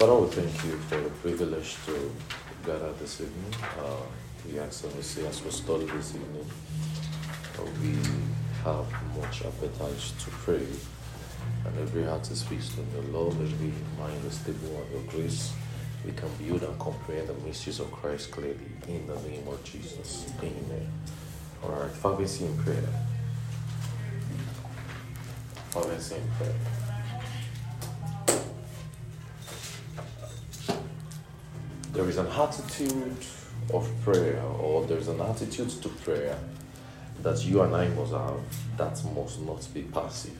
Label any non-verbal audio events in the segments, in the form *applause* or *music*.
Father, we thank you for the privilege to gather this evening. Uh, we ask and we as we study this evening, uh, we have much appetite to pray, and every heart is fixed on your love, every mind is stable on your grace. We can build and comprehend the mysteries of Christ clearly in the name of Jesus. Amen. All right, fervency in prayer. Fervency in prayer. There is an attitude of prayer, or there's an attitude to prayer that you and I must have that must not be passive.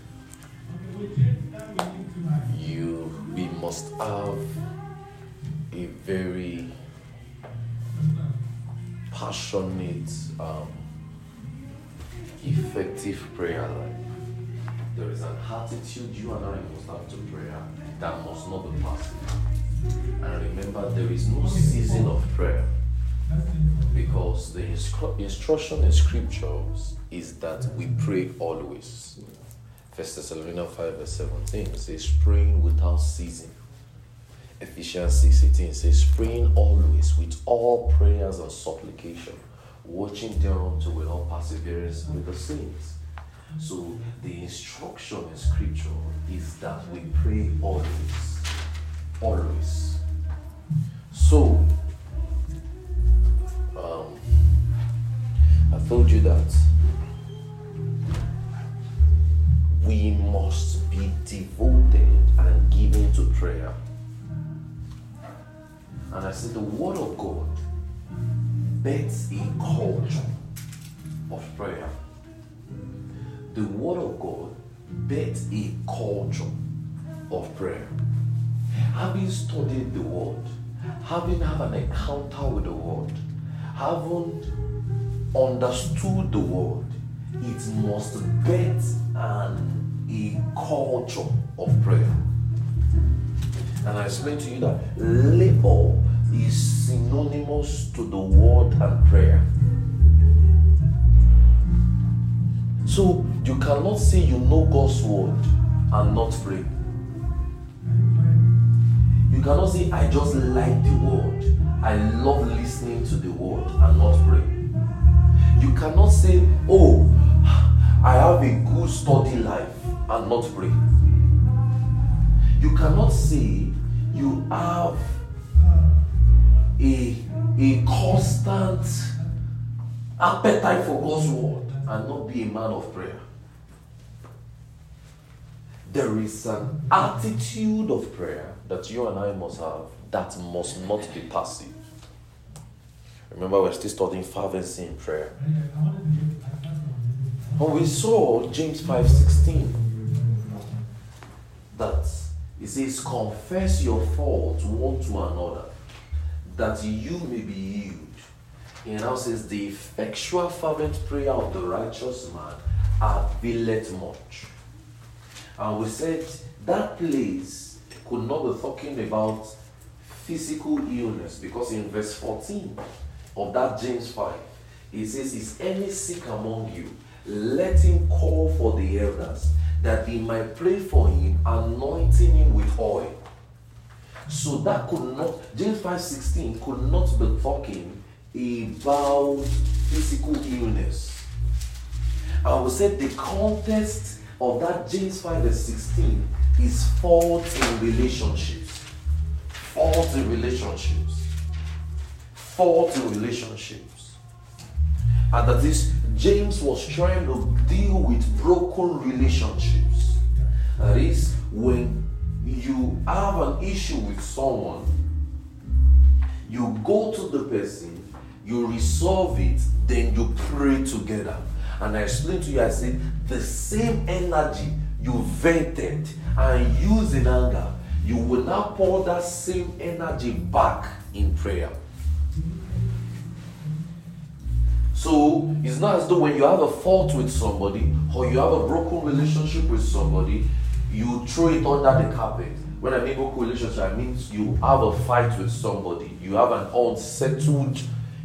You, we must have a very passionate, um, effective prayer life. There is an attitude you and I must have to prayer that must not be passive. And remember, there is no season of prayer because the instru- instruction in scriptures is that we pray always. First Thessalonians 5 verse 17 says, praying without ceasing. Ephesians 6 18 says, praying always with all prayers and supplication, watching thereunto with all perseverance with the saints. So the instruction in scripture is that we pray always always. So, um, I told you that we must be devoted and given to prayer. And I said, the Word of God bets a culture of prayer. The Word of God bets a culture of prayer having studied the word, having had an encounter with the word, having understood the word, it must bet an a culture of prayer. And I explained to you that labor is synonymous to the word and prayer. So you cannot say you know God's word and not pray. You cannot say, I just like the word. I love listening to the word and not pray. You cannot say, Oh, I have a good study life and not pray. You cannot say you have a, a constant appetite for God's word and not be a man of prayer. There is an attitude of prayer that you and I must have that must not be passive. Remember, we're still studying fervency in prayer. And we saw James 5:16 that it says, confess your faults one to another, that you may be healed. He now says the effectual fervent prayer of the righteous man availeth much. And we said that place could not be talking about physical illness because in verse 14 of that James 5, he says, Is any sick among you? Let him call for the elders that they might pray for him, anointing him with oil. So that could not, James 5:16 could not be talking about physical illness. I would say the context of that James 5 verse 16 is fault in relationships. Fault in relationships. Fault in relationships. And that is, James was trying to deal with broken relationships. That is, when you have an issue with someone, you go to the person, you resolve it, then you pray together. And I explained to you, I said, the same energy you vented and used in anger, you will now pour that same energy back in prayer. So it's not as though when you have a fault with somebody or you have a broken relationship with somebody, you throw it under the carpet. When I mean broken relationship, I mean you have a fight with somebody, you have an unsettled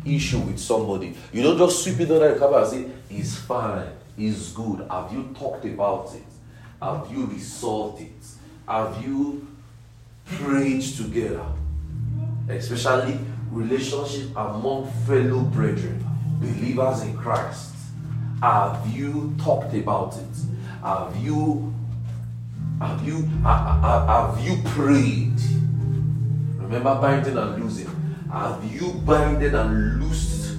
issue with somebody. You don't just sweep it under the carpet and say, it's fine, it's good. Have you talked about it? Have you resolved it? Have you prayed together, especially relationship among fellow brethren, believers in Christ? Have you talked about it? Have you have you have you prayed? Remember binding and losing. Have you binded and loosed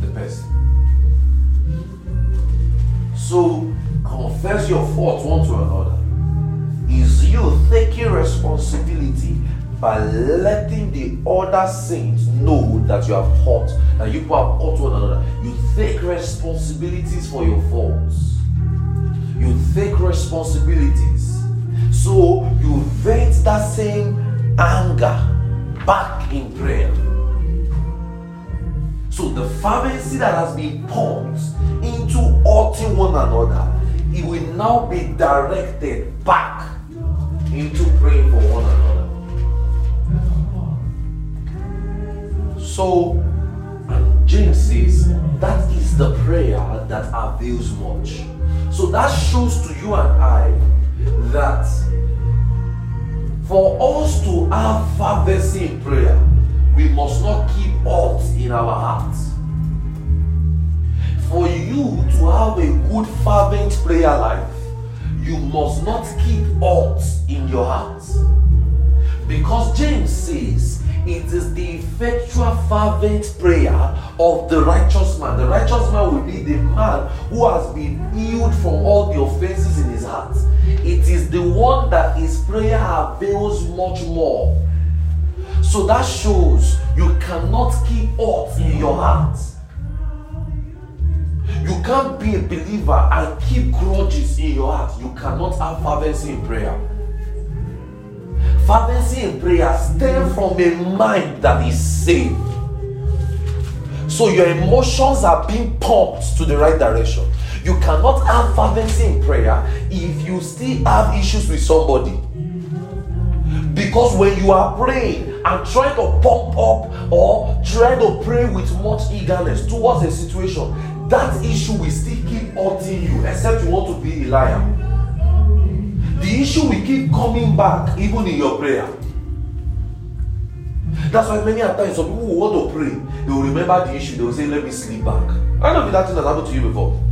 the person? So confess your faults one to another. Is you taking responsibility by letting the other saints know that you have hurt, that you have hurt one another. You take responsibilities for your faults. You take responsibilities. So you vent that same anger back in prayer. So the fervency that has been pumped into hurting one another, it will now be directed back into praying for one another. So, and James says that is the prayer that avails much. So that shows to you and I that for us to have fervency in prayer, we must not keep odds in our hearts. For you to have a good fervent prayer life, you must not keep odds in your heart. Because James says it is the effectual fervent prayer of the righteous man. The righteous man will be the man who has been healed from all the offenses in his heart. It is the one that his prayer avails much more. So that shows you cannot keep odds in your heart. You can't be a believer and keep grudges in your heart. You cannot have fervency in prayer. Fervency in prayer stems from a mind that is saved. So your emotions are being pumped to the right direction. You cannot have fervency in prayer if you still have issues with somebody. Because when you are praying and trying to pump up or trying to pray with much eagerness towards a situation, that issue will still keep haunting you, except you want to be a liar the issue will keep coming back even in your prayer. That's why many times some people who want to pray, they will remember the issue, they will say, Let me sleep back. I know if that thing has happened to you before.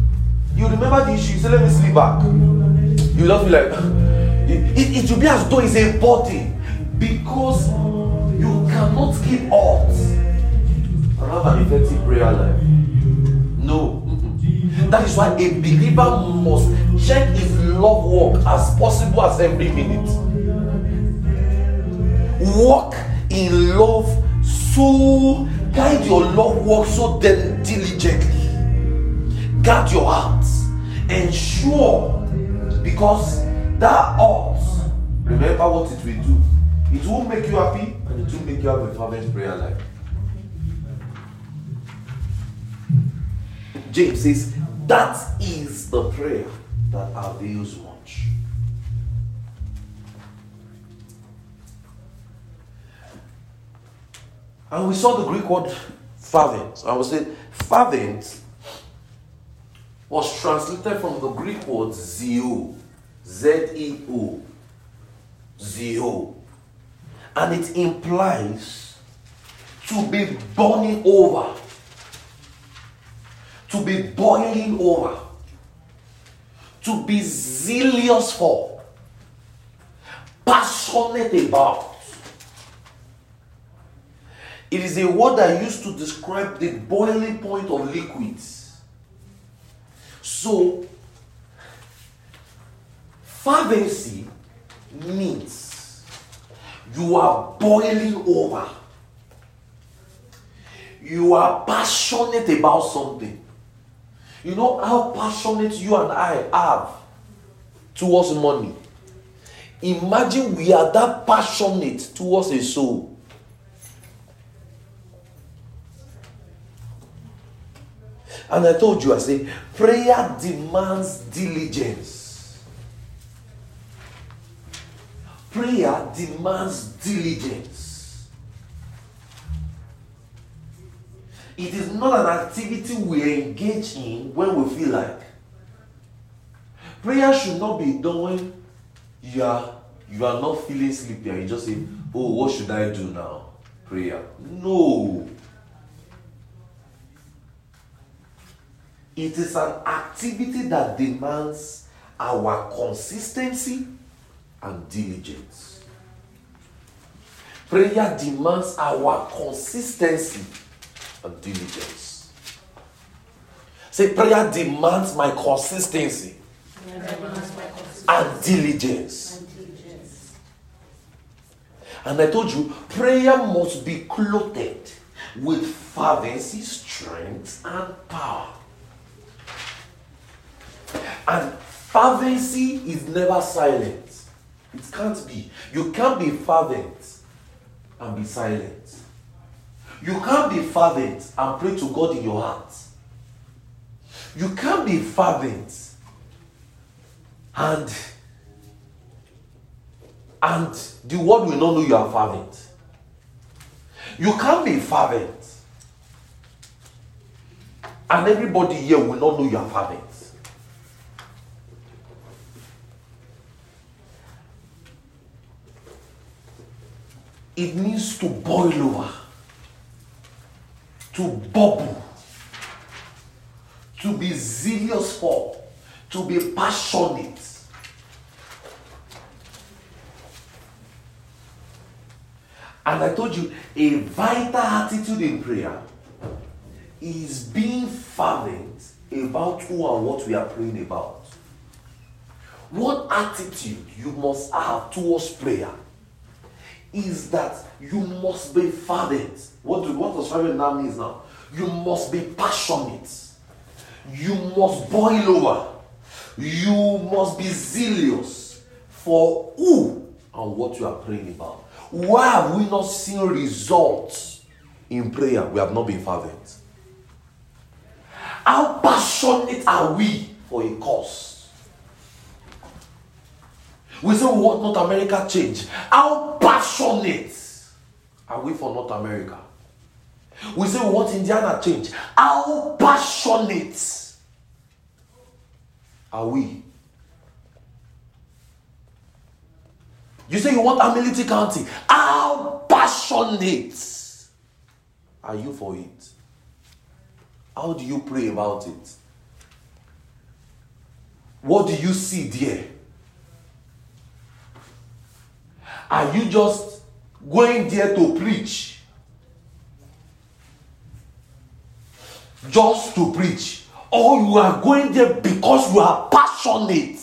You remember the issue, you say, Let me sleep back. You just be like, *sighs* it, it, it will be as though it's a body because you cannot keep odds and have an effective prayer life. No. Mm-hmm. That is why a believer must check his love walk as possible as every minute. Walk in love so guide your love walk so diligently. Guard your heart. Ensure because that heart, remember what it will do. It will make you happy and it will make you have a fervent prayer life. James says, that is the prayer that avails much. And we saw the Greek word fervent. I would say fervent was translated from the Greek word zeo, Z E O, zeo. And it implies to be burning over to be boiling over, to be zealous for, passionate about. It is a word I used to describe the boiling point of liquids. So, fervency means you are boiling over. You are passionate about something. You know how passionate you and I have towards money. Imagine we are that passionate towards a soul. And I told you, I say, prayer demands diligence. Prayer demands diligence. It is not an activity we engage in when we feel like. Prayer should not be done when you are you are not feeling sleepy and you just say, Oh, what should I do now? Prayer. No. It is an activity that demands our consistency and diligence. Prayer demands our consistency and diligence. Say, prayer demands my consistency and diligence. And I told you, prayer must be clothed with fervency, strength, and power. And fervency is never silent. It can't be. You can't be fervent and be silent. You can't be fervent and pray to God in your heart. You can't be fervent and and the world will not know you are fervent. You can't be fervent and everybody here will not know you are fervent. It needs to boil over, to bubble, to be zealous for, to be passionate. And I told you, a vital attitude in prayer is being fervent about who and what we are praying about. What attitude you must have towards prayer is that you must be fervent. What, do, what does fervent now means now? You must be passionate. You must boil over. You must be zealous for who and what you are praying about. Why have we not seen results in prayer? We have not been fervent. How passionate are we for a cause? We say, What North America change? How passionate are we for North America? We say, What Indiana change? How passionate are we? You say you want Hamilton County. How passionate are you for it? How do you pray about it? What do you see there? Are you just going there to preach? Just to preach? Or you are going there because you are passionate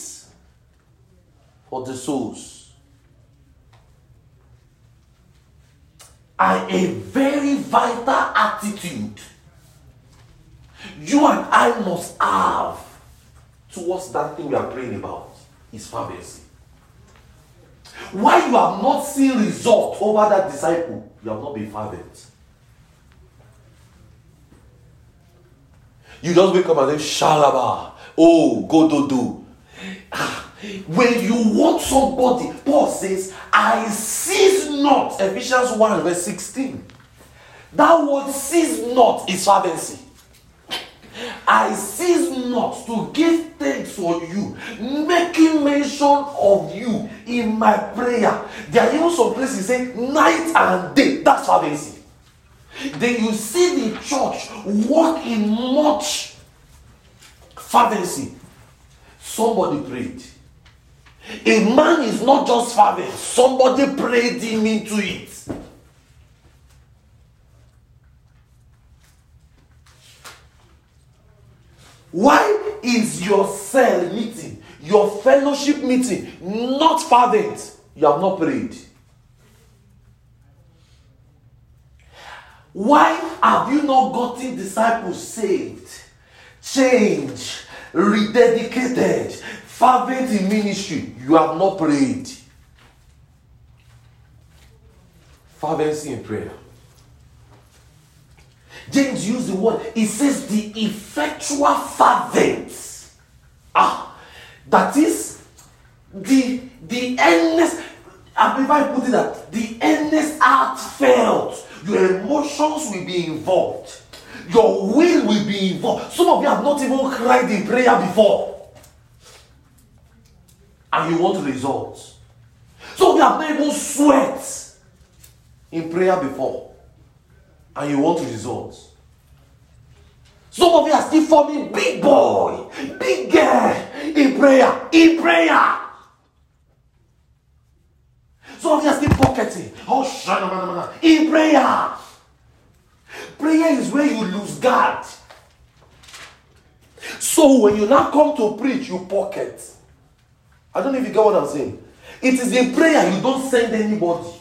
for the souls? And a very vital attitude you and I must have towards that thing we are praying about is fervency. Why you have not seen result over that disciple, you have not been fervent. You just wake up and say, Shalaba, oh, go do do. Ah, when you want somebody, Paul says, I cease not. Ephesians 1, verse 16. That word cease not is fervency. I cease not to give thanks for you, making mention of you in my prayer. There are even some places say night and day. That's fervency. Then you see the church walk in much fervency. Somebody prayed. A man is not just fervent, somebody prayed him into it. Why is your cell meeting, your fellowship meeting, not fervent? You have not prayed. Why have you not gotten disciples saved, changed, rededicated, fervent in ministry? You have not prayed. Fervency in prayer. James used the word, he says the effectual fervent. Ah, that is the the endless. I put it that the endless heartfelt. Your emotions will be involved. Your will will be involved. Some of you have not even cried in prayer before. And you want results. So you have never sweat in prayer before, and you want results. Some of you are still forming big boy, big girl in prayer, in prayer. Some of you are still pocketing. Oh, in prayer. Prayer is where you lose God. So when you now come to preach, you pocket. I don't know if you get what I'm saying. It is in prayer you don't send anybody.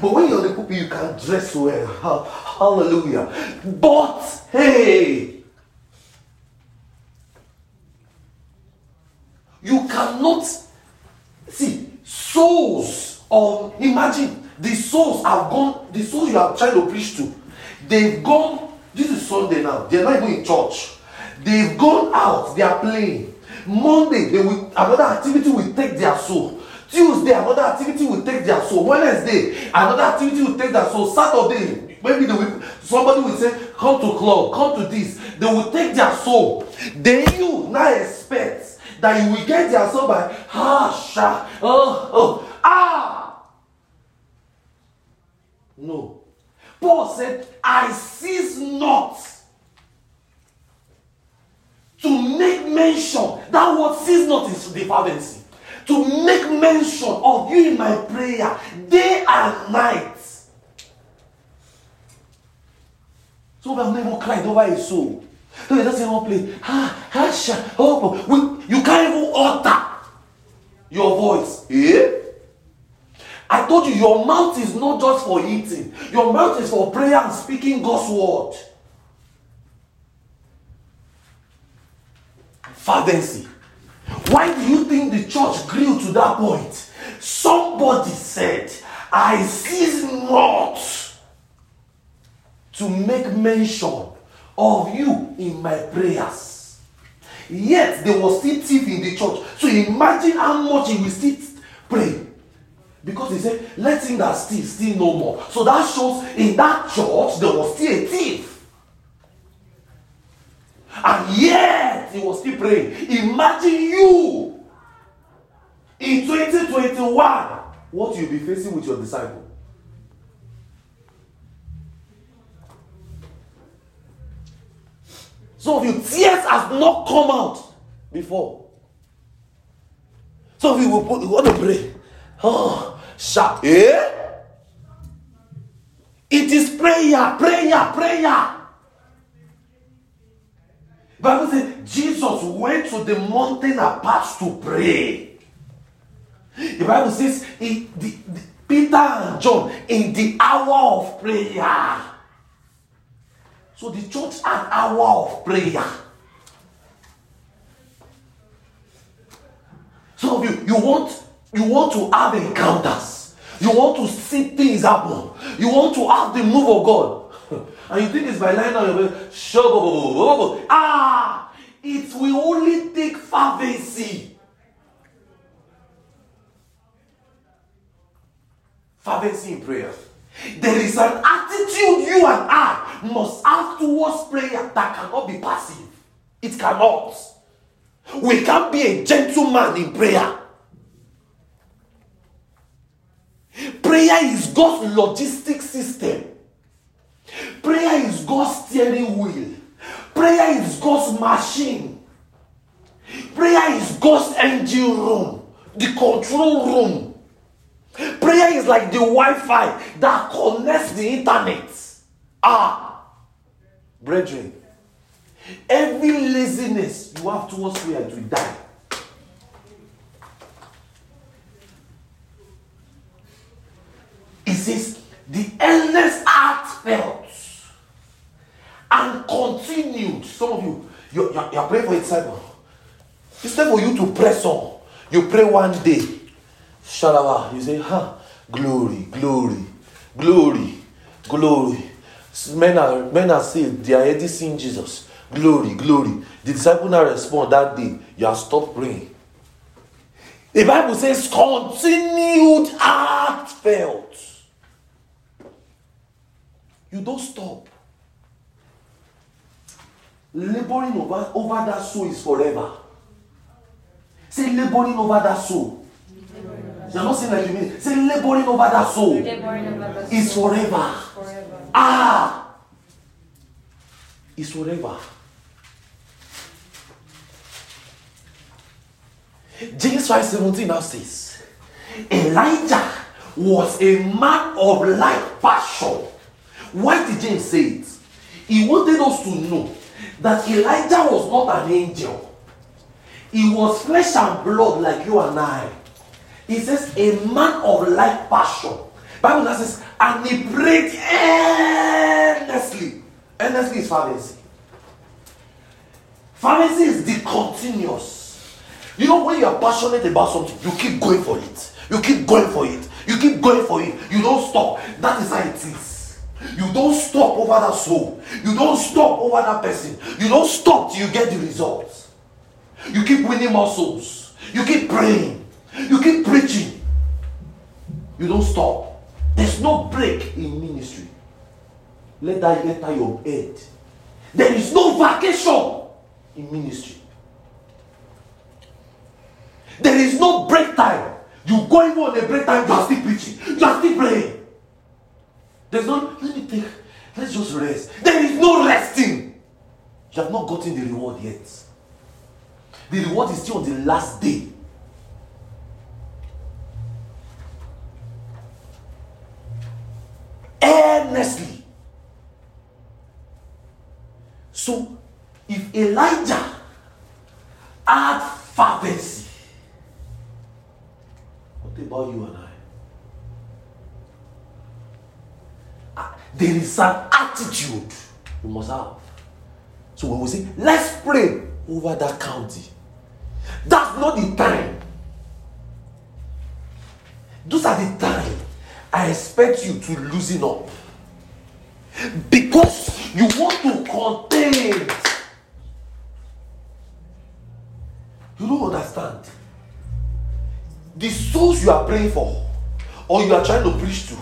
But when you're the people, you can dress well. Hallelujah. But hey, you cannot see souls of imagine the souls have gone, the souls you are trying to preach to, they've gone. This is Sunday now, they're not even in church. They've gone out, they are playing. Monday, they will another activity will take their soul. Tuesday, another activity will take their soul. Wednesday, another activity will take their soul. Saturday, maybe they will, somebody will say, Come to club, come to this. They will take their soul. Then you now expect that you will get their soul by ah, sha, oh, oh, ah. No. Paul said, I cease not to make mention. That word cease not is the fervency to make mention of you in my prayer day and night. So we have never cried over a soul. So you just say one ha, ah, sha, oh, you can't even utter your voice. Yeah? I told you your mouth is not just for eating. Your mouth is for prayer and speaking God's word. Fervency. Why do you think the church grew to that point? Somebody said, I cease not to make mention of you in my prayers. Yet there was still thief in the church. So imagine how much he will still pray. Because he said, let him that steal, steal no more. So that shows in that church there was still a thief. And yet he was still praying. Imagine you in 2021 what you'll be facing with your disciple. Some of you, tears has not come out before. Some of you will put, you want to pray. Oh, shout. Eh? It is prayer, prayer, prayer. Bible says Jesus went to the mountain apart to pray. The Bible says he, the, the, Peter and John in the hour of prayer. So the church had hour of prayer. Some of you, you want you want to have encounters. You want to see things happen. You want to have the move of God. And you think it's by lying down your bed, ah, it will only take fervency. Fervency in prayer. There is an attitude you and I must have towards prayer that cannot be passive. It cannot. We can't be a gentleman in prayer. Prayer is God's logistic system. Prayer is God's steering wheel. Prayer is God's machine. Prayer is God's engine room, the control room. Prayer is like the Wi Fi that connects the internet. Ah, brethren, every laziness you have towards prayer, it will die. It says, the endless heartfelt and continued. Some of you, you're, you're, you're praying for a disciple. Instead for you to press on, you pray one day. Shalawa. You say, huh, glory, glory, glory, glory. Men are men are saved, they are already seeing Jesus. Glory, glory. The disciple now respond that day, you have stopped praying. The Bible says continued heartfelt. You don't stop. Laboring over, over that soul is forever. Say laboring over that soul You're not saying like you mean. Say laboring over that soul. Over that Is forever. forever. Ah! Is forever. James 5:17 now says, Elijah was a man of like passion. Why did James say it? He wanted us to know that Elijah was not an angel. He was flesh and blood like you and I. He says, a man of like passion. Bible says, and he prayed earnestly. Earnestly is fervency. Fervency is the continuous. You know, when you are passionate about something, you keep going for it. You keep going for it. You keep going for it. You don't stop. That is how it is. You don't stop over that soul. You don't stop over that person. You don't stop till you get the results. You keep winning more souls. You keep praying. You keep preaching. You don't stop. There's no break in ministry. Let that enter your head. There is no vacation in ministry. There is no break time. You go even on a break time, you are still preaching. You are still praying. There's no, let me take, let's just rest. There is no resting. You have not gotten the reward yet. The reward is still on the last day. Earnestly. So, if Elijah had fervency, what about you and I? Ah, There is an attitude we must have. So when we say, let's pray over that county, that's not the time. Those are the time I expect you to loosen up. Because you want to contain. You don't understand. The souls you are praying for, or you are trying to preach to,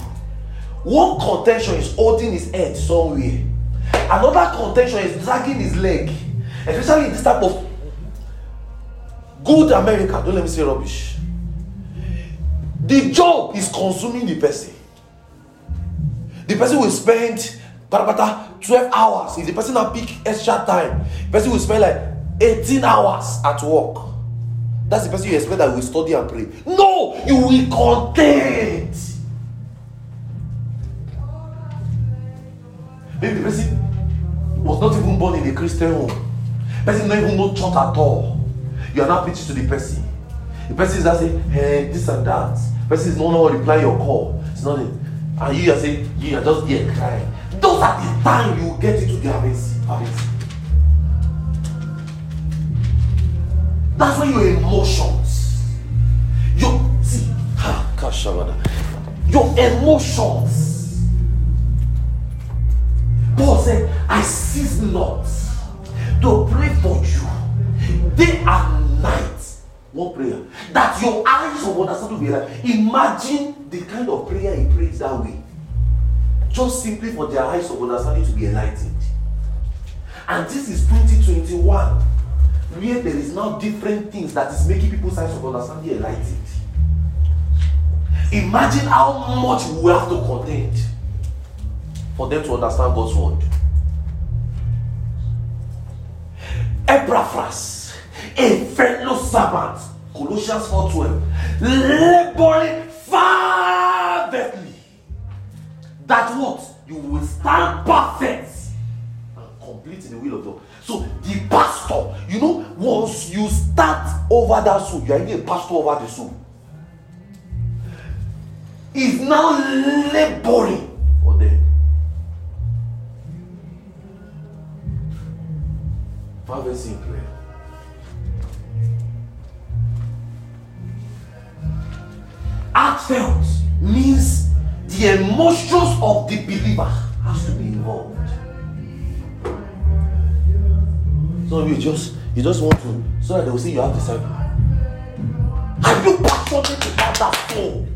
one contention is holding his head somewhere. Another contention is dragging his leg. Especially in this type of good America. Don't let me say rubbish. The job is consuming the person. The person will spend parapata 12 hours. If the person now pick extra time, the person will spend like 18 hours at work. That's the person you expect that will study and pray. No, you will content. Maybe the person was not even born in a Christian home. Person don't even know church at all. You are not preaching to the person. The person is just saying, hey, this and that. Person is not know reply your call. It's nothing. And you are saying, you are just there crying. Those are the time you get into the harvest. harvest. That's when your emotions, your see, ha, your emotions. Paul said, I cease not to pray for you day and night. One prayer that your eyes of understanding will be like. Imagine the kind of prayer he prays that way, just simply for their eyes of understanding to be enlightened. And this is 2021, where there is now different things that is making people's eyes of understanding enlightened. Imagine how much we have to contend for them to understand God's word. Epaphras, a fellow servant, Colossians 4:12, laboring fervently, that what you will stand perfect and complete in the will of God. So the pastor, you know, once you start over that soul, you are even a pastor over the soul. Is now laboring Fervency in prayer. Heartfelt means the emotions of the believer has to be involved. Some of you just you just want to so that they will say you have disciple. Are you passionate about that soul?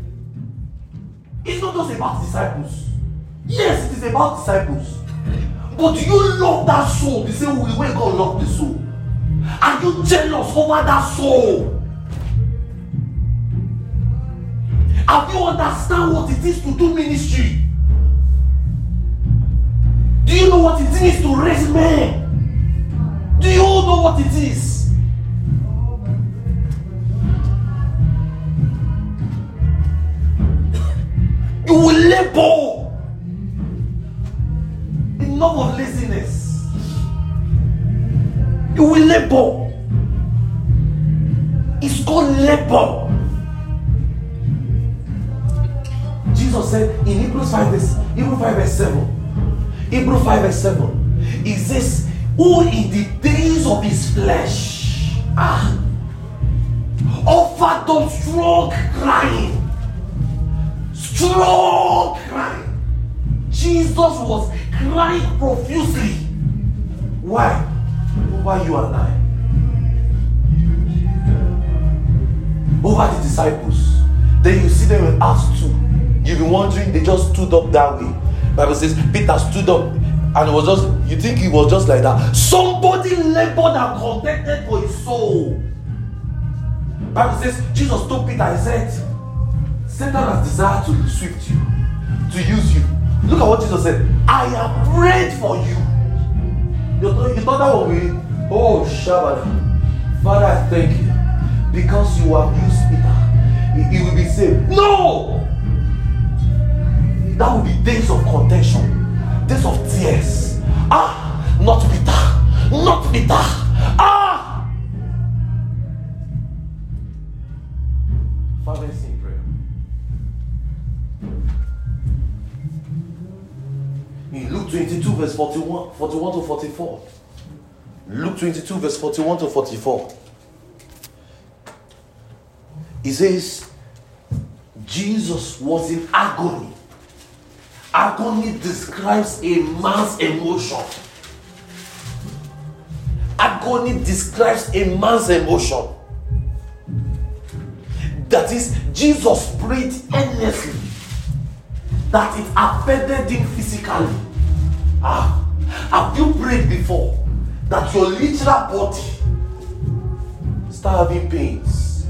It's not just about disciples. Yes, it is about disciples. But you love that soul the same way God loved the soul? Are you jealous over that soul? Have you understand what it is to do ministry? Do you know what it means to raise men? Do you know what it is? You will labor. Enough of laziness. You will labor. It's called labor. Jesus said in Hebrews 5 verse, Hebrews 5 verse 7. Hebrews 5 verse 7. He says, Who in the days of his flesh ah, offered them strong crying strong cry. Jesus was crying profusely. Why? Over you and I. Over the disciples. Then you see them in Acts 2. You've been wondering, they just stood up that way. Bible says Peter stood up and it was just you think he was just like that. Somebody labored and contended for his soul. Bible says Jesus told Peter, he said, Satan has desired to swift you, to use you. Look at what Jesus said. I have prayed for you. You thought, that would be, oh, Shabbat. Father, I thank you because you have used Peter. He, he will be saved. No! That will be days of contention, days of tears. Ah, not Peter, not Peter. Verse 41, 41 to 44. Luke 22, verse 41 to 44. He says, Jesus was in agony. Agony describes a man's emotion. Agony describes a man's emotion. That is, Jesus prayed earnestly that it affected him physically. Ah, have you prayed before that your literal body start having pains?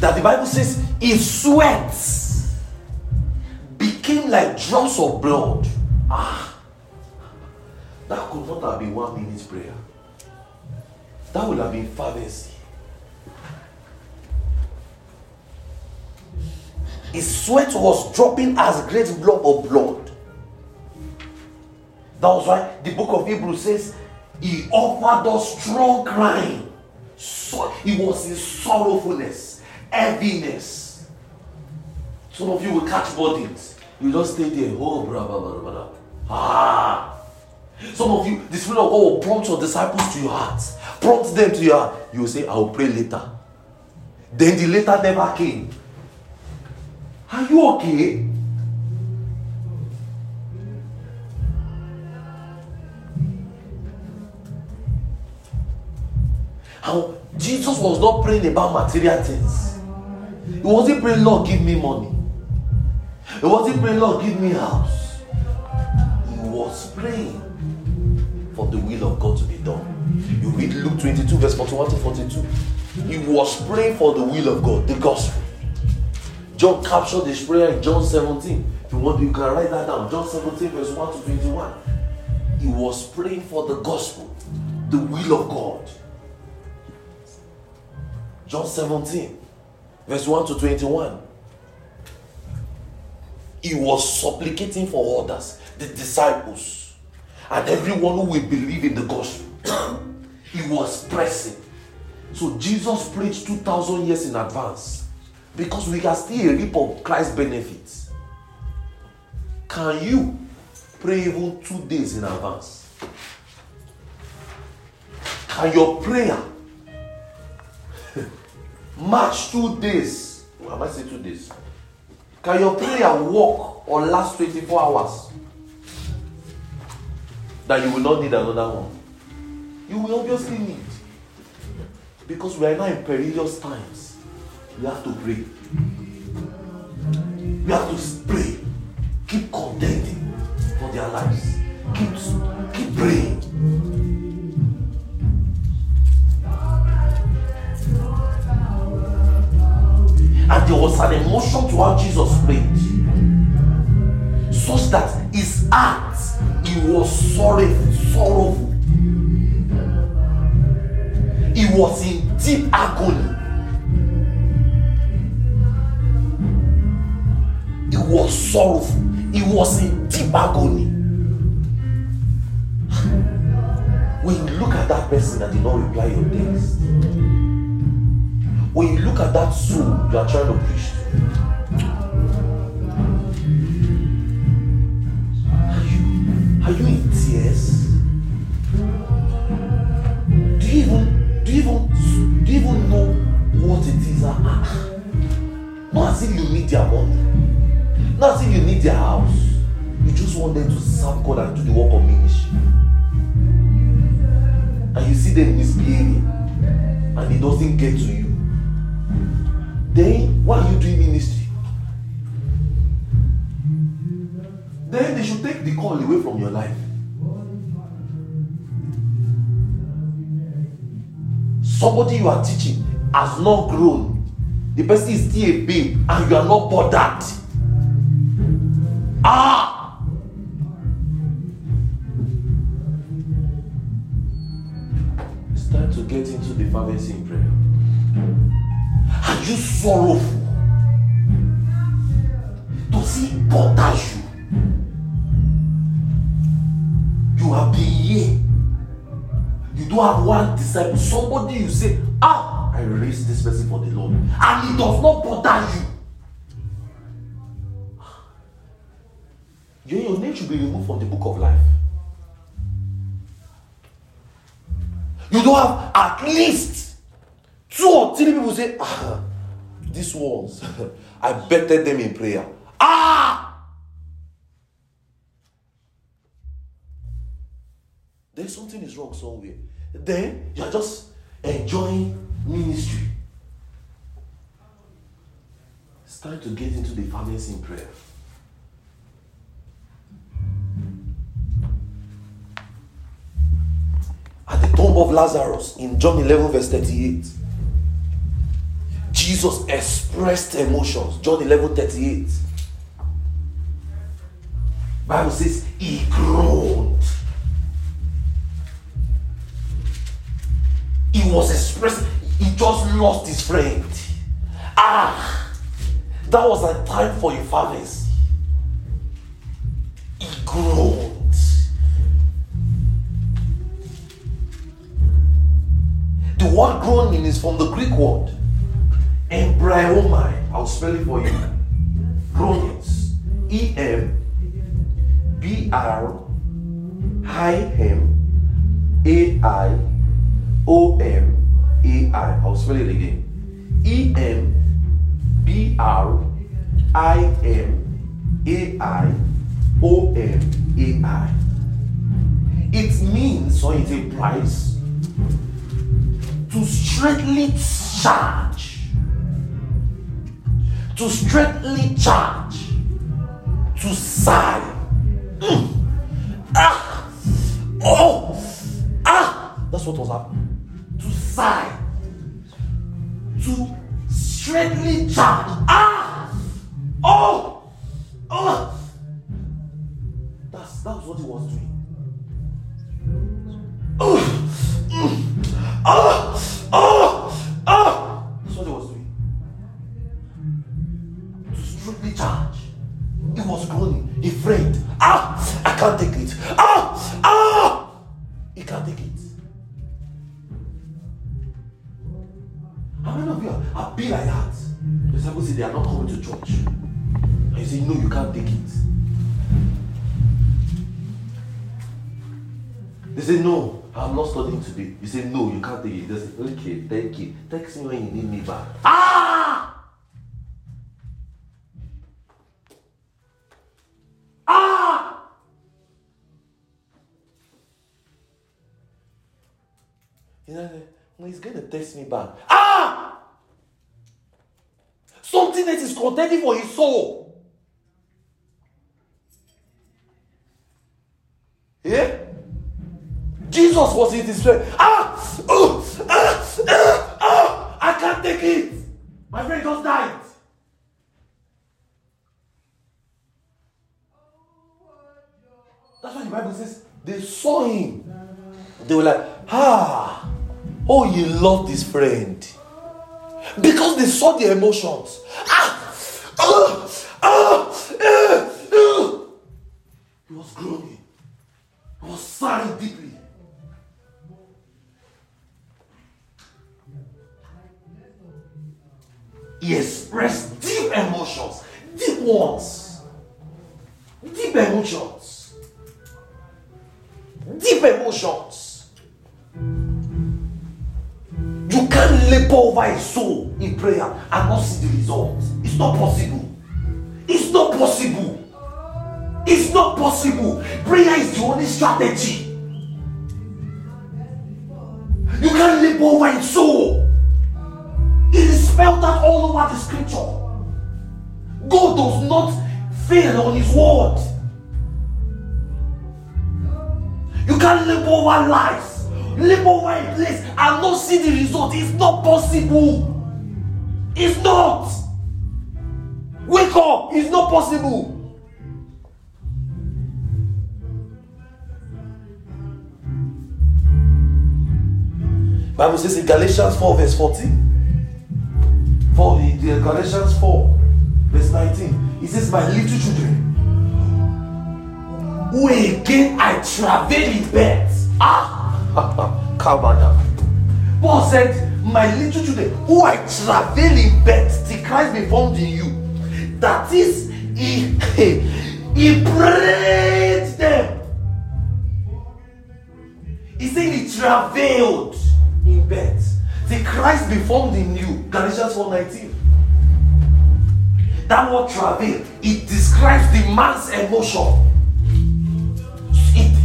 That the Bible says his sweat became like drops of blood. Ah, that could not have been one minute prayer. That would have been fervency. His sweat was dropping as great blood of blood. That was why the book of Hebrews says he offered us strong crying. So he was in sorrowfulness, heaviness. Some of you will catch burdens. You just stay there. Oh, blah, blah, blah, blah. Ah. Some of you, the Spirit of God will prompt your disciples to your heart. Prompt them to your heart. You will say, I will pray later. Then the later never came. Are you okay? How Jesus was not praying about material things. He wasn't praying, Lord, give me money. He wasn't praying, Lord, give me a house. He was praying for the will of God to be done. You read Luke 22, verse 41 to 42. He was praying for the will of God, the gospel. John captured this prayer in John 17. If you want, you can write that down. John 17, verse 1 to 21. He was praying for the gospel, the will of God. John 17, verse 1 to 21. He was supplicating for others, the disciples, and everyone who will believe in the gospel. he was pressing. So Jesus preached 2,000 years in advance because we can still a reap of Christ's benefits. Can you pray even two days in advance? Can your prayer *laughs* match two days? I might say two days. Can your prayer work or last 24 hours? That you will not need another one. You will obviously need. Because we are now in perilous times. We have to pray. We have to pray. Keep contending for their lives. Keep, keep praying. how Jesus prayed. Such that his heart, he was sorrowful, sorrowful. He was in deep agony. Sorrowful. He was in deep agony. When you look at that person that did not reply your text, when you look at that soul you are trying to preach are you are you in tears? Do you even do you even do you even know what it is? Ah, ah. Not as if you need their money, not if you need their house. You just want them to serve God and do the work of ministry. And you see them misbehaving, and it doesn't get to you. Then why are you doing ministry? Then they should take the call away from your life. Somebody you are teaching has not grown. The person is still a babe and you are not bothered. Ah! It's time to get into the fervency in prayer. Are you sorrowful? Does it bother you? You have been here. You don't have one disciple. Somebody you say, Ah, I raised this person for the Lord. And it does not bother you. Your, your name should be removed from the book of life. You don't have at least two or three people say, ah, these ones, *laughs* I betted them in prayer. Ah! Then something is wrong somewhere. Then you are just enjoying ministry. It's time to get into the fervency in prayer. Of Lazarus in John 11, verse 38, Jesus expressed emotions. John 11, 38. Bible says he groaned. He was expressing, he just lost his friend. Ah, that was a time for fervency. He groaned. The word groaning is from the Greek word embryomai. I'll spell it for you. Groanings. E M B R I M A I O M A I. I'll spell it again. E M B R I M A I O M A I. It means or it implies to straightly charge, to straightly charge, to sigh. Mm. Ah, oh, ah. That's what was happening. To sigh, to straightly charge. Ah, oh, oh. That's that's what he was doing. Can't take it. How many of you have been like that? The disciples say they are not coming to church. And you say, no, you can't take it. They say, no, I'm not studying today. You say, no, you can't take it. They say, okay, thank you. Text me when you need me back. Ah! takes me back. Ah! Something that is contending for his soul. Yeah? Jesus was in distress. Ah! Oh! Ah! Ah! ah! I can't take it! My friend just died. That's why the Bible says they saw him. They were like, ah oh, you love this friend. Because they saw the emotions. Ah, ah, ah, eh, eh. He was groaning. He was sighing deeply. He expressed deep emotions, deep ones, deep emotions, deep emotions. Can't labor over a soul in prayer and not see the results. It's not possible. It's not possible. It's not possible. Prayer is the only strategy. You can't labor over a soul. It is spelled out all over the scripture. God does not fail on his word. You can't labor over lives, labor over a place, and not see the result. It's not possible. It's not. Wake up. It's not possible. Bible says in Galatians 4 verse 14 4, the Galatians 4, verse 19. It says, My little children, who again I travail in bed. Ah, *laughs* Kabada. Paul said, My little children, who I travail in bed till Christ be formed in you. That is, he, *laughs* he prayed them. He said he travailed in bed. The Christ be formed in you. Galatians 4:19. That word travail, it describes the man's emotion.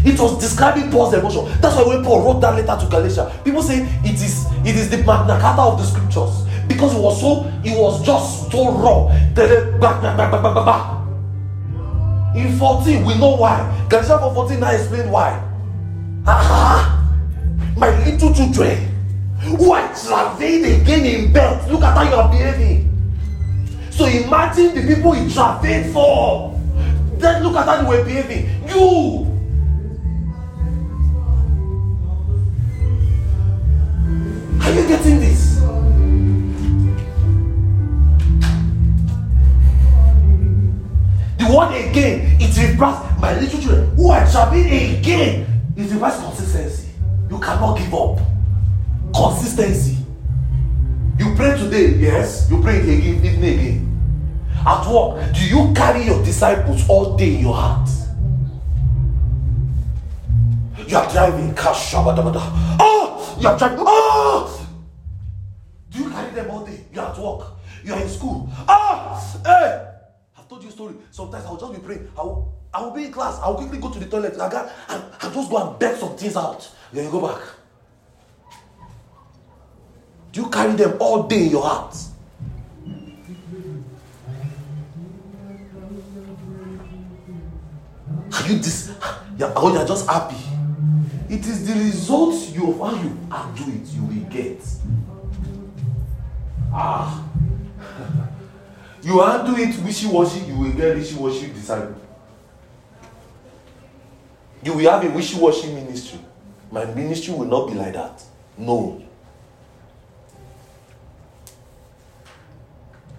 It, was describing Paul's emotion. That's why when Paul wrote that letter to Galatia, people say it is it is the Magna Carta of the scriptures because it was so it was just so raw. In 14, we know why. Galatians 4:14 now explain why. Ah, my little children who are travailed again in bed. Look at how you are behaving. So imagine the people he travailed for. Then look at how you were behaving. You. Are you getting this? The word again, it refers my little children who are traveling again. It refers consistency. You cannot give up. Consistency. You pray today, yes. You pray it again, evening again. At work, do you carry your disciples all day in your heart? You are driving, cash, oh, you are driving, oh. Do you carry them all day? You are at work, you are in school, ah, hey. I've told you a story. Sometimes I'll just be praying. I will, I will be in class. I will quickly go to the toilet. I got, and I'll just go and beg some things out. Then you go back. Do you carry them all day in your heart? Are you this? You're, oh, you're just happy. It is the results you of how you it you will get. Ah. *laughs* you handle it wishy-washy, you will get wishy-washy disciple. You will have a wishy-washy ministry. My ministry will not be like that. No.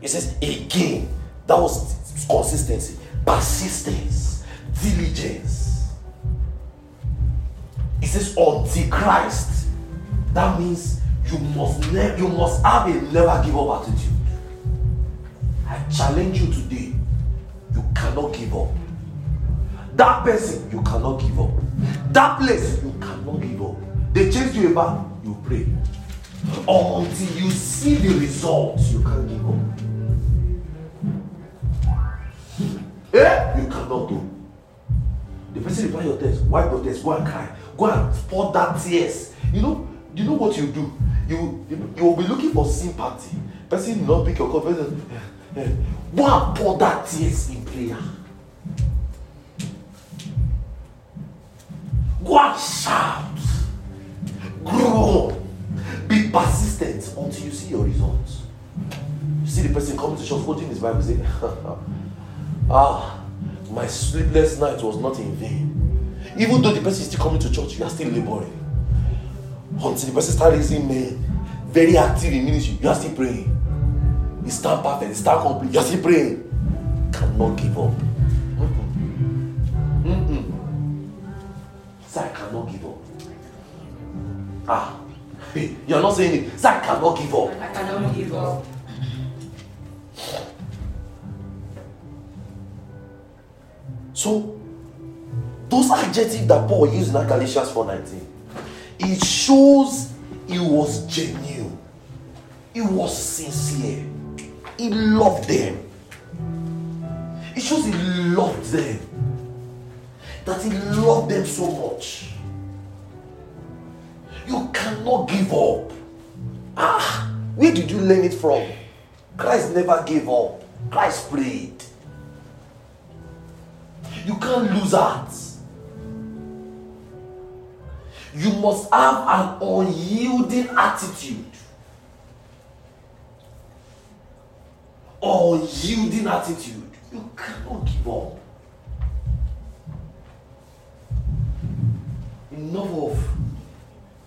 It says again. That was consistency, persistence, diligence. It says until Christ. That means you must you must have a never give up attitude. I challenge you today. You cannot give up. That person, you cannot give up. That place, you cannot give up. They chase you about, you pray. Until you see the results, you can't give up. Eh? You cannot do. The person reply your test, wipe your test, go and cry, go and pour that tears. You know, you know what you do? You you, will be looking for sympathy. Person will not pick your call. Person, eh, eh. Go and pour that tears in prayer. Go and shout. Grow. Be persistent until you see your results. You see the person coming to church holding his Bible saying, *laughs* Ah, my sleepless night was not in vain. Even though the person is still coming to church, you are still laboring. Until the person starts raising men, very active in ministry, you are still praying. It's not perfect, it's not complete, you are still praying. Cannot give up. Mm-mm. Mm-mm. I cannot give up. Ah, you're not saying it. Say, I cannot give up. I cannot give up. So, those adjectives that Paul used in Galatians 4:19, it shows he was genuine, he was sincere, he loved them. It shows he loved them, that he loved them so much. You cannot give up. Ah, where did you learn it from? Christ never gave up. Christ prayed. You can't lose heart. You must have an unyielding attitude. Unyielding attitude. You cannot give up. Enough of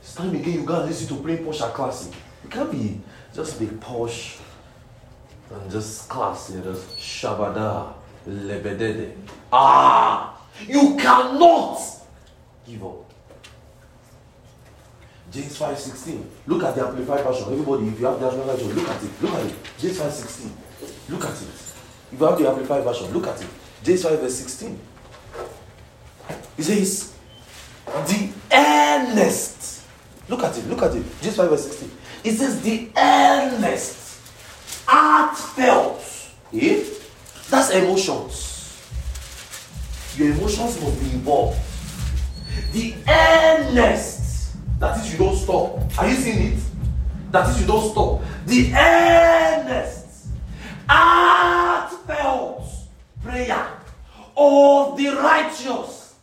it's time again you go and listen to plain posh classic. You can't be just be posh and just classy, just shabada, lebedede. Ah, you cannot give up. James 5:16. Look at the amplified version. Everybody, if you have the amplified version, look at it. Look at it. James 5:16. Look at it. If you have the amplified version, look at it. James 5 verse 16. He says, the earnest. Look at it. Look at it. James 5 verse 16. It says the earnest, heartfelt. Eh? That's emotions. Your emotions must be involved. The earnest. That is, you don't stop. Are you seeing it? That is, you don't stop. The earnest, heartfelt prayer of the righteous.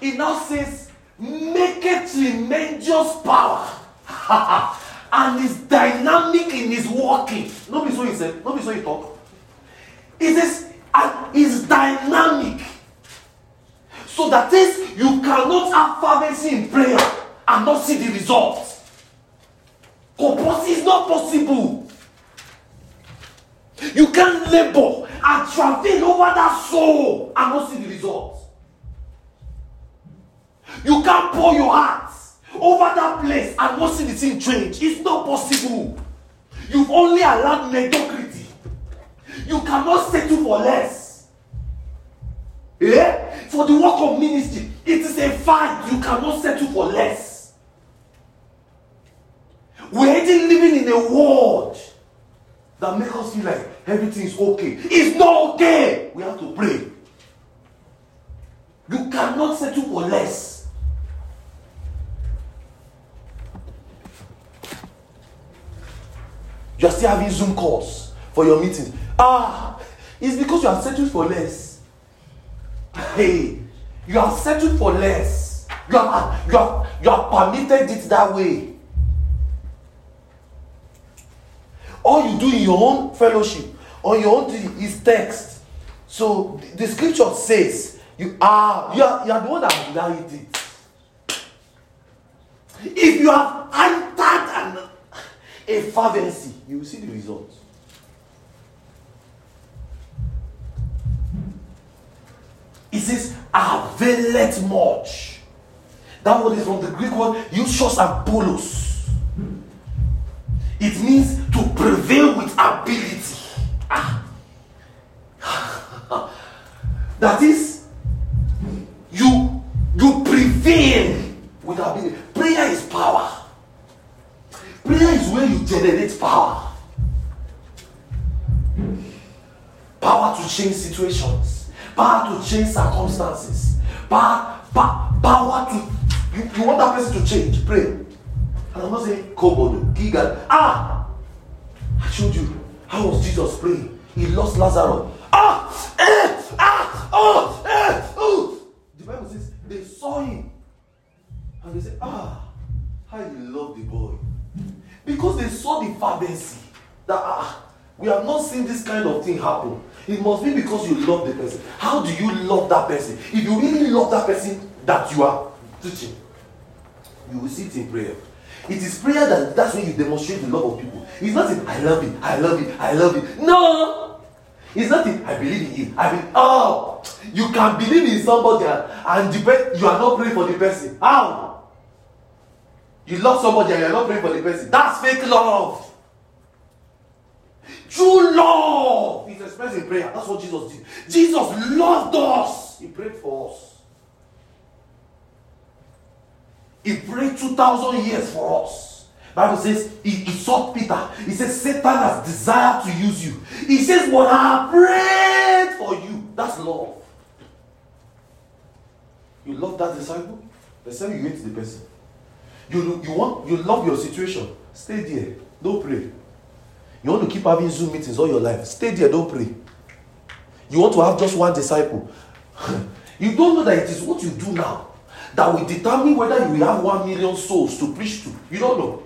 It now says, make a tremendous power. *laughs* and is dynamic in his walking. Nobody saw he said, nobody saw he talk. It and is dynamic. So that is, you cannot have fervency in prayer and not see the results. Because it's not possible. You can't labor and travel over that soul and not see the results. You can't pour your heart over that place and not see the thing change. It's not possible. You've only allowed mediocrity. You cannot settle for less. Yeah? For the work of ministry, it is a fact you cannot settle for less. We're living in a world that makes us feel like everything is okay. It's not okay. We have to pray. You cannot settle for less. You are still having Zoom calls for your meetings. Ah, it's because you are settled for less. Hey, you are settled for less. You are you are you are permitted it that way. All you do in your own fellowship, on your own is text. So the, scripture says you are you are you are the one that denied it. If you have entered an, a fervency, you will see the results. It says, availeth much. That word is from the Greek word "eushos and polos. It means prevail with ability. Ah. *laughs* that is, you you prevail with ability. Prayer is power. Prayer is where you generate power. Power to change situations, power to change circumstances, power, pa- power to you, you want that person to change. Pray. And I'm not saying Kobodo, Giga. Ah! Showed you how was Jesus praying. He lost Lazarus. Ah! Eh! Ah! Oh! Eh! Oh! The Bible says they saw him and they said, Ah, how you love the boy. Because they saw the fervency that ah, we have not seen this kind of thing happen. It must be because you love the person. How do you love that person? If you really love that person that you are teaching, you will see it in prayer. It is prayer that that's when you demonstrate the love of people. It's not in I love it, I love it, I love it. No! It's not in I believe in you. I mean, oh, you can believe in somebody and, you are not praying for the person. How? You love somebody and you are not praying for the person. That's fake love. True love is expressed in prayer. That's what Jesus did. Jesus loved us. He prayed for us. He prayed 2,000 years for us. Bible says he, he sought Peter. He says Satan has desired to use you. He says, What I prayed for you. That's love. You love that disciple? The same you hate the person. You, you want you love your situation. Stay there. Don't pray. You want to keep having Zoom meetings all your life. Stay there, don't pray. You want to have just one disciple. *laughs* you don't know that it is what you do now that will determine whether you will have one million souls to preach to. You don't know.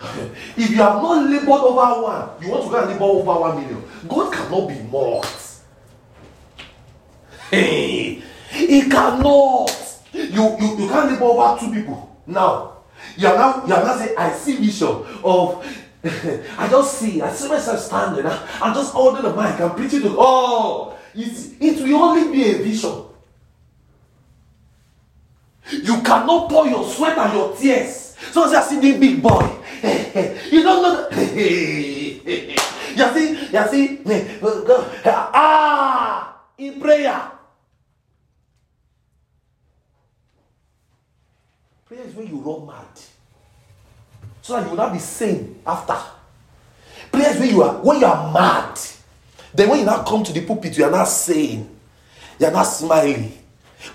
*laughs* if you have not labored over one, you want to go and labor over one million. God cannot be mocked. Hey, *laughs* He cannot. You, you, you can't labor over two people. Now, you are now, you are now saying, I see vision of *laughs* I just see, I see myself standing. I'm just holding the mic. I'm preaching to oh, it, it will only be a vision. You cannot pour your sweat and your tears. So I see the big boy. *laughs* you don't know. *laughs* You see, you see, *laughs* ah, in prayer. Prayer is when you run mad. So that you will not be sane after. Prayer is when you are when you are mad. Then when you now come to the pulpit, you are not sane. You are not smiling.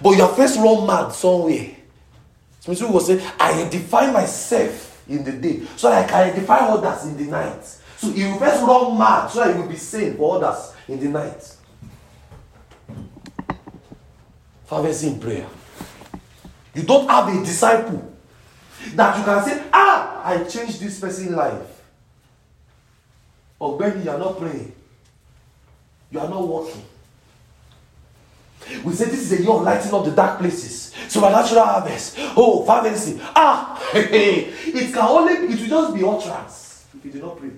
But you are first run mad somewhere. Smith will say, I identify myself in the day so that I can identify others in the night. So you first run mad so that you will be sane for others in the night. Fervency in prayer. You don't have a disciple that you can say, Ah, I changed this person's life. Or when you are not praying, you are not working. We say this is a year of lighting up the dark places. Supernatural harvest. Oh, fervency. Ah, *laughs* it can only, it will just be utterance if you do not pray.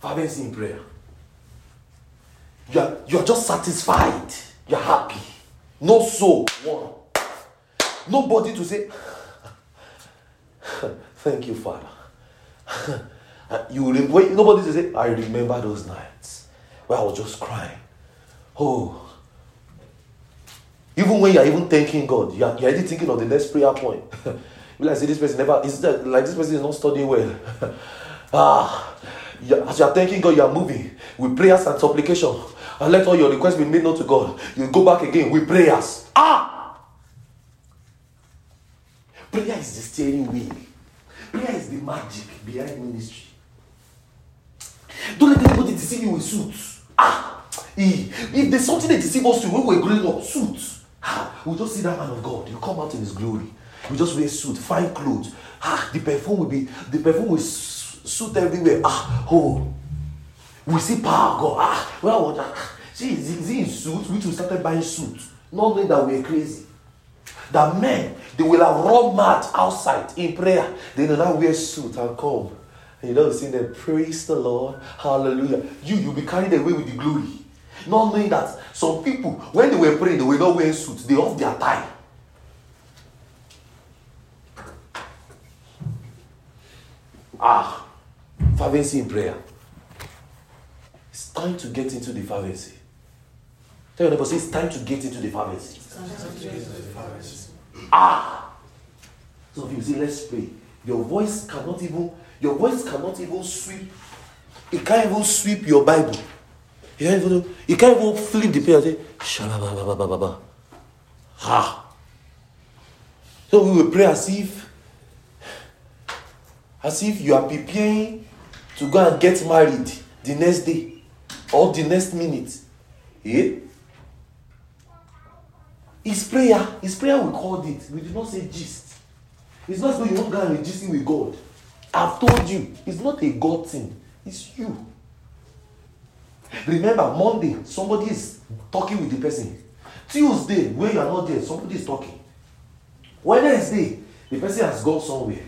Fervency in prayer. You are, you are just satisfied. You are happy. No soul. One. Nobody to say, *laughs* Thank you, Father. *laughs* you wait, nobody to say, I remember those nights where I was just crying. Oh. Even when you're even thanking God, you're, you're already thinking of the next prayer point. you *laughs* like, say, this person never, is that, like, this person is not studying well. *laughs* ah, as you're thanking God, you're moving with prayers and supplication. And let all your requests be made known to God. You go back again with prayers. Ah! Prayer is the steering wheel. Prayer is the magic behind ministry. Don't let anybody deceive you with suits. Ah, if there's something they deceive us to when we're growing up, suits. Ah, we just see that man of God. You come out in his glory. We just wear suit, fine clothes. Ah, the perfume will be the perfume will suit everywhere. Ah, oh, we see power God. Ah, well? Ah, see, is he in suit? Which We started buying suits, not knowing that we're crazy. That men they will have run mad outside in prayer. They will now wear suit and come. You know, sing them, praise the Lord, hallelujah. You, you'll be carried away with the glory. Not knowing that some people, when they were praying, they were not wearing suits, they off their tie. Ah, fervency in prayer. It's time to get into the fervency. Tell your neighbor, say it's time to get into the fervency. Ah! Some of you say, let's pray. Your voice cannot even your voice cannot even sweep. It can't even sweep your Bible. You can't even, you can't even flip the page and say, Shalababababa. Ha. So we will pray as if, as if you are preparing to go and get married the next day or the next minute. Yeah? It's prayer. It's prayer we called it. We did not say gist. It's not so you want to go and register with God. I've told you, it's not a God thing, it's you. Remember, Monday, somebody is talking with the person. Tuesday, when you are not there, somebody is talking. Wednesday, the person has gone somewhere.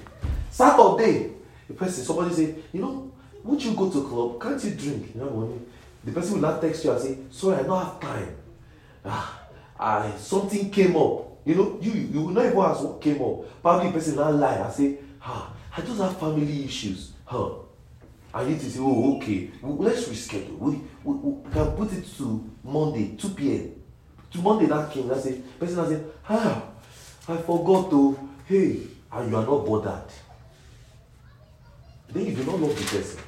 Saturday, the person, somebody say, you know, would you go to club? Can't you drink? You know, money. The person will not text you and say, sorry, I don't have time. Ah, I, something came up. You know, you you will not even ask what came up. Probably the person not lie and say, ah, I just have family issues. Huh. I need to say, oh, okay, well, let's reschedule. We, we, we can put it to Monday, 2 p.m. To Monday that came, that's it. person I say, ah, I forgot to, hey, and you are not bothered. Then you do not love the person.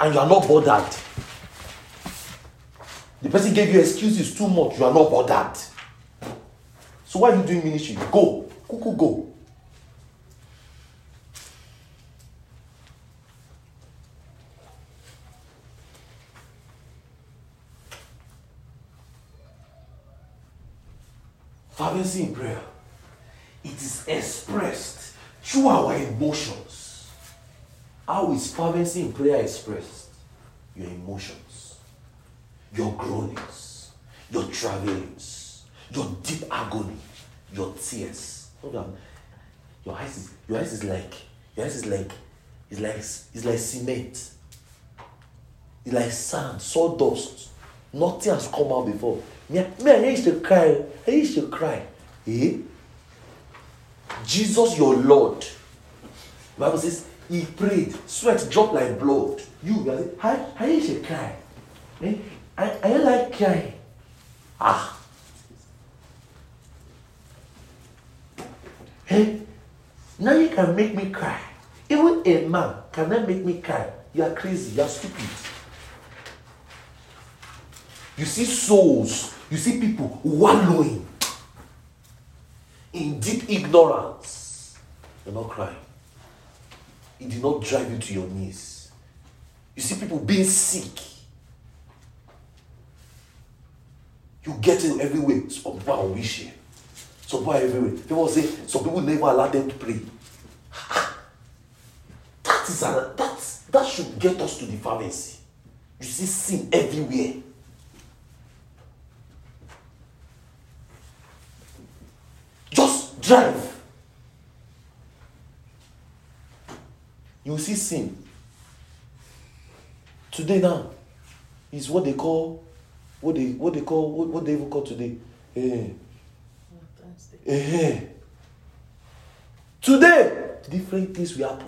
And you are not bothered. The person gave you excuses too much, you are not bothered. So why are you doing ministry? Go. Cuckoo, go. Fervency in prayer. It is expressed through our emotions. How is fervency in prayer expressed? Your emotions, your groanings, your travelings, your deep agony, your tears. Your eyes is your eyes is like your eyes is like it's like it's like cement. It's like sand, sawdust. Nothing has come out before. Me, me I used to cry. I used to cry. Eh? Jesus, your Lord. The Bible says he prayed, sweat dropped like blood. You, are I, I used to cry. Eh? I, I like crying. Ah. Hey, eh? now you can make me cry. Even a man cannot make me cry. You are crazy. You are stupid. You see souls, you see people wallowing in deep ignorance. You're not crying. It did not drive you to your knees. You see people being sick. You get it everywhere. Some people are wishing. Some people are everywhere. People say some people never allow them to pray. That is an, that, that should get us to the pharmacy. You see sin everywhere. drive. You see sin. Today now is what they call what they what they call what, what they even call today? Eh. Eh. Today, different things will happen.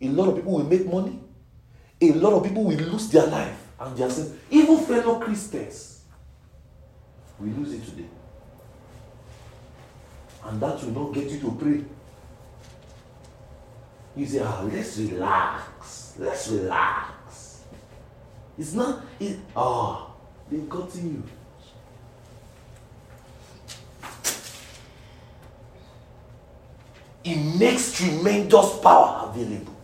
A lot of people will make money. A lot of people will lose their life. And they are saying, even fellow Christians, we lose it today and that will not get you to pray. You say, ah, let's relax. Let's relax. It's not, it, ah, gotten you. It makes tremendous power available.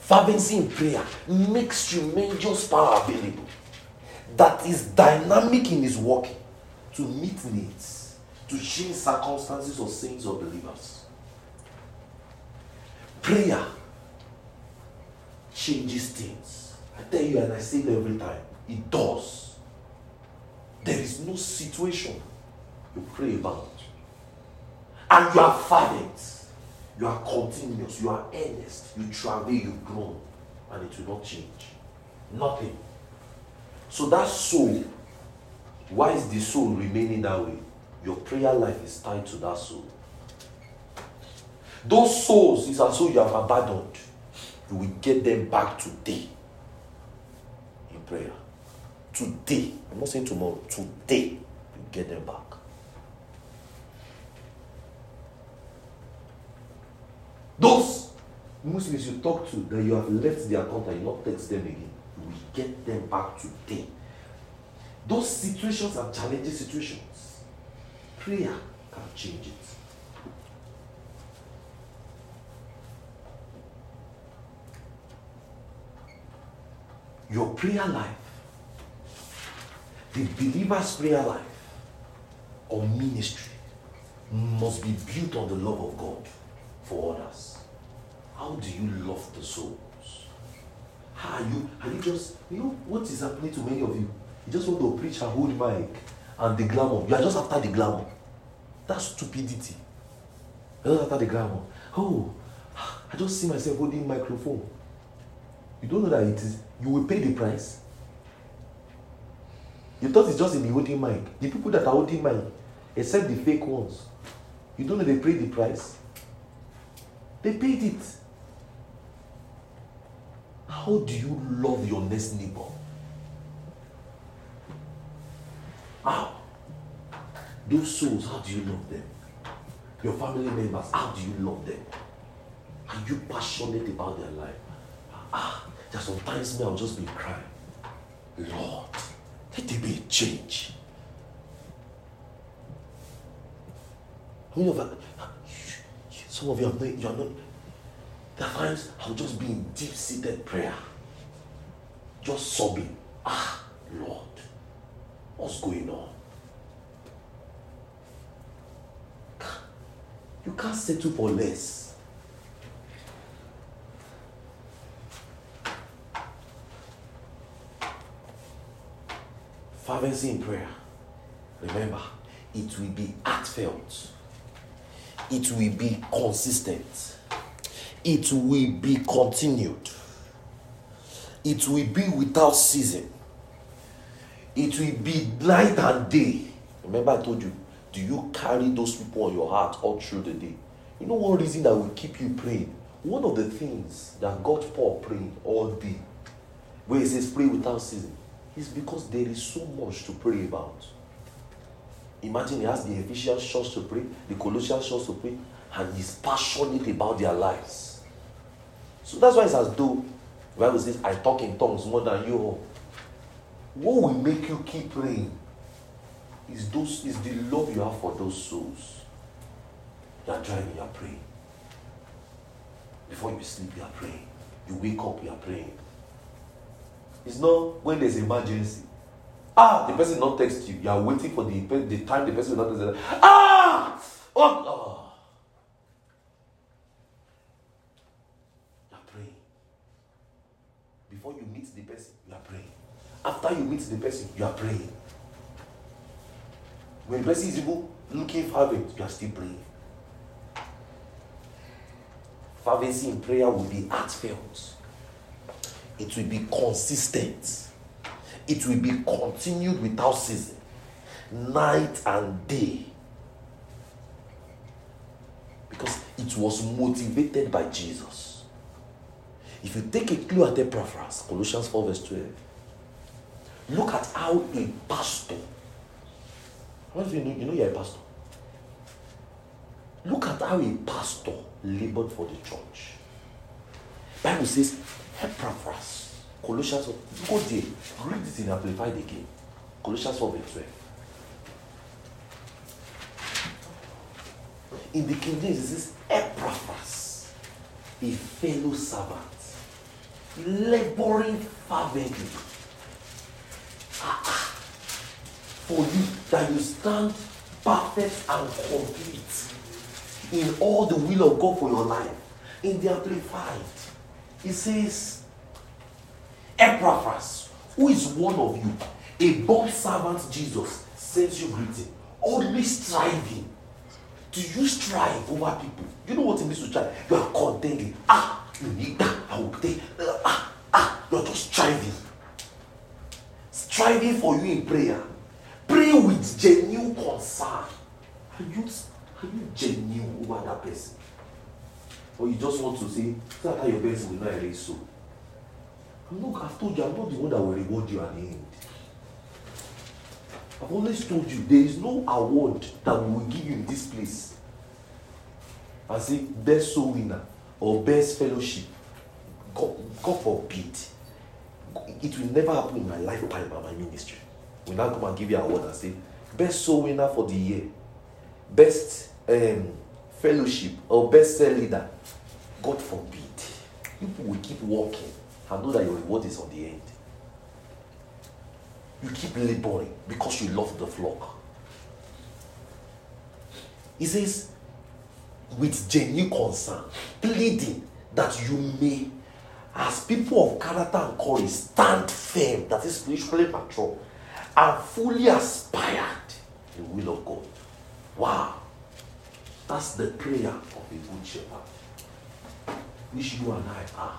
Fervency in prayer makes tremendous power available that is dynamic in his working to meet needs to change circumstances of saints or believers. Prayer changes things. I tell you, and I say it every time, it does. There is no situation you pray about. And you are fervent, you are continuous, you are earnest, you travel, you grow, and it will not change. Nothing. So that soul, why is the soul remaining that way? Your prayer life is tied to that soul. Those souls is as though you have abandoned. You will get them back today in prayer. Today. I'm not saying tomorrow. Today. You get them back. Those Muslims you talk to that you have left their account and you not text them again, will get them back today. Those situations are challenging situations. Prayer can change it. Your prayer life, the believer's prayer life or ministry must be built on the love of God for others. How do you love the souls? How are you? Are you just, you know, what is happening to many of you? You just want to preach and hold mic and the glamour. You are just after the glamour. That's stupidity. You're just after the glamour. Oh, I just see myself holding microphone. You don't know that it is, you will pay the price. You thought it's just in the holding mic. The people that are holding mic, except the fake ones, you don't know they paid the price. They paid it. How do you love your next neighbor? How? Those souls, how do you love them? Your family members, how do you love them? Are you passionate about their life? Ah, there's sometimes me, I'll just be crying. Lord, let there be a change. How many of some of you have not, you are not, there are times I'll just be in deep seated prayer, just sobbing. Ah, Lord, what's going on? You can't settle for less. Fervency in prayer. Remember, it will be heartfelt. It will be consistent. It will be continued. It will be without season. It will be night and day. Remember, I told you, do you carry those people on your heart all through the day? You know one reason that will keep you praying? One of the things that got Paul praying all day, where he says pray without season, is because there is so much to pray about. Imagine he has the Ephesians church to pray, the Colossians church to pray, and he's passionate about their lives. So that's why it's as though the Bible says, I talk in tongues more than you all. What will make you keep praying is those is the love you have for those souls. You are driving, you are praying. Before you sleep, you are praying. You wake up, you are praying. It's not when there's emergency. Ah, the person not text you. You are waiting for the, the time the person will not text you. Ah! Oh, oh. You are praying. Before you meet the person, you are praying. After you meet the person, you are praying. When the person is even looking fervent, you are still praying. Fervency in prayer will be heartfelt. It will be consistent. It will be continued without ceasing, night and day. Because it was motivated by Jesus. If you take a clue at Epaphras, Colossians 4, verse 12, look at how a pastor, many of you know, you know you're a pastor? Look at how a pastor labored for the church. Bible says, Epaphras, Colossians, go there, read it in Amplified again. Colossians 4, verse 12. In the King James, it says, Epaphras, a fellow servant, laboring fervently. Ah, ah, for you, that you stand perfect and complete in all the will of God for your life. In the Amplified, it says, Epaphras, who is one of you, a born servant Jesus, sends you greeting, always striving. Do you strive over people? You know what it means to strive? You are contending. Ah, you need that. I will take. Ah, ah, you're just striving. Striving for you in prayer. Pray with genuine concern. Are you, are you genuine over that person? Or you just want to say, that your person will not erase so. I'm I've told you, I'm not the one that will reward you at the end. I've always told you, there is no award that we will give you in this place. I say, best soul winner or best fellowship. God, God forbid. It will never happen in my lifetime and my ministry. We now come and give you an award and say, best soul winner for the year, best um, fellowship or best cell leader. God forbid. People will keep walking and know that your reward is on the end. You keep laboring because you love the flock. He says, with genuine concern, pleading that you may, as people of character and courage, stand firm, that is spiritually mature, and fully aspired in the will of God. Wow. That's the prayer of a good shepherd, which you and I are.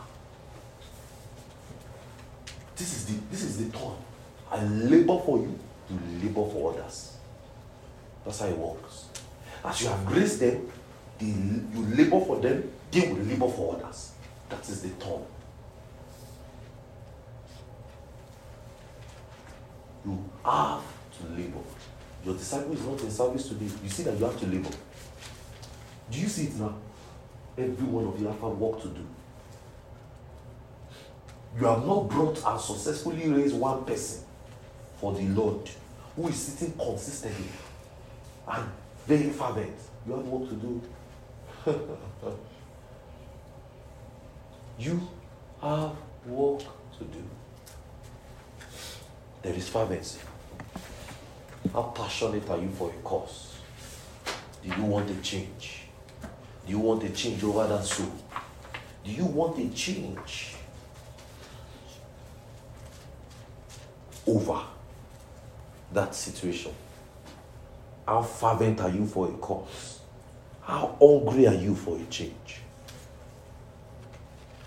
This is the this is the turn. I labor for you, you labor for others. That's how it works. As you have graced them, they, you labor for them, they will labor for others. That is the turn. You have to labor. Your disciple is not in service today. You see that you have to labor. Do you see it now? Every one of you have a work to do. You have not brought and successfully raised one person for the Lord who is sitting consistently and very fervent. You have work to do. *laughs* you have work to do. There is fervency. How passionate are you for a cause? Do you want a change? Do you want a change over that soul? Do you want a change over that situation? How fervent are you for a cause? How hungry are you for a change?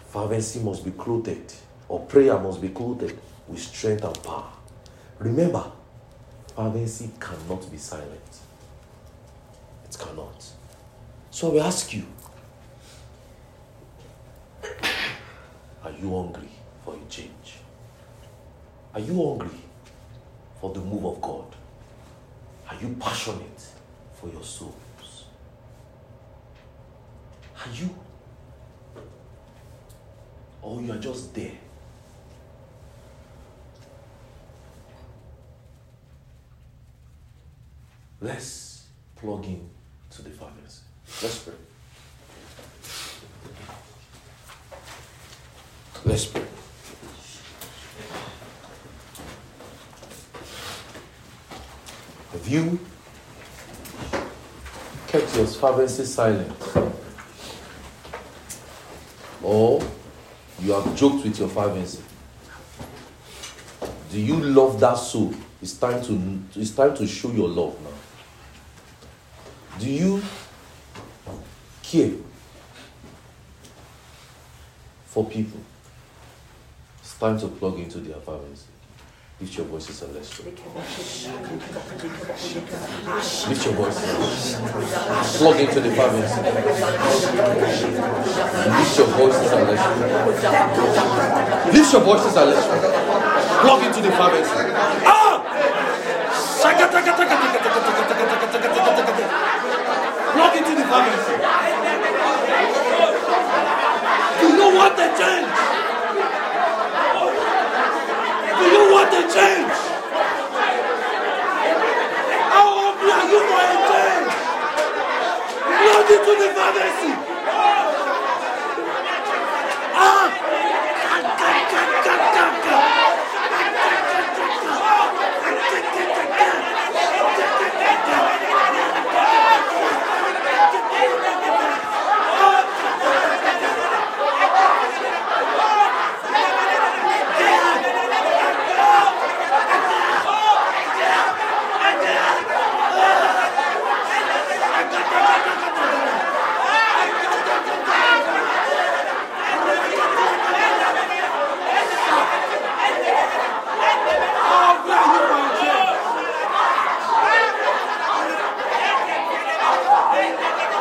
Fervency must be clothed, or prayer must be clothed with strength and power. Remember, fervency cannot be silent. It cannot. So we ask you *coughs* Are you hungry for a change? Are you hungry for the move of God? Are you passionate for your souls? Are you? Or you are just there? Let's plug in to the fathers. Let's pray. Let's pray. You kept your fervency silent? Or you have joked with your fervency? Do you love that soul? It's time to it's time to show your love now. Do you care for people? It's time to plug into their fervency. Lift your voices and let's pray. Lift your voices. Plug into the province. Lift your voices and let's pray. Lift your voices and let's pray. Plug into the province. Ah! Plug into the province. You know what they change? to change. I hope you are you going to change. Glory to the Father.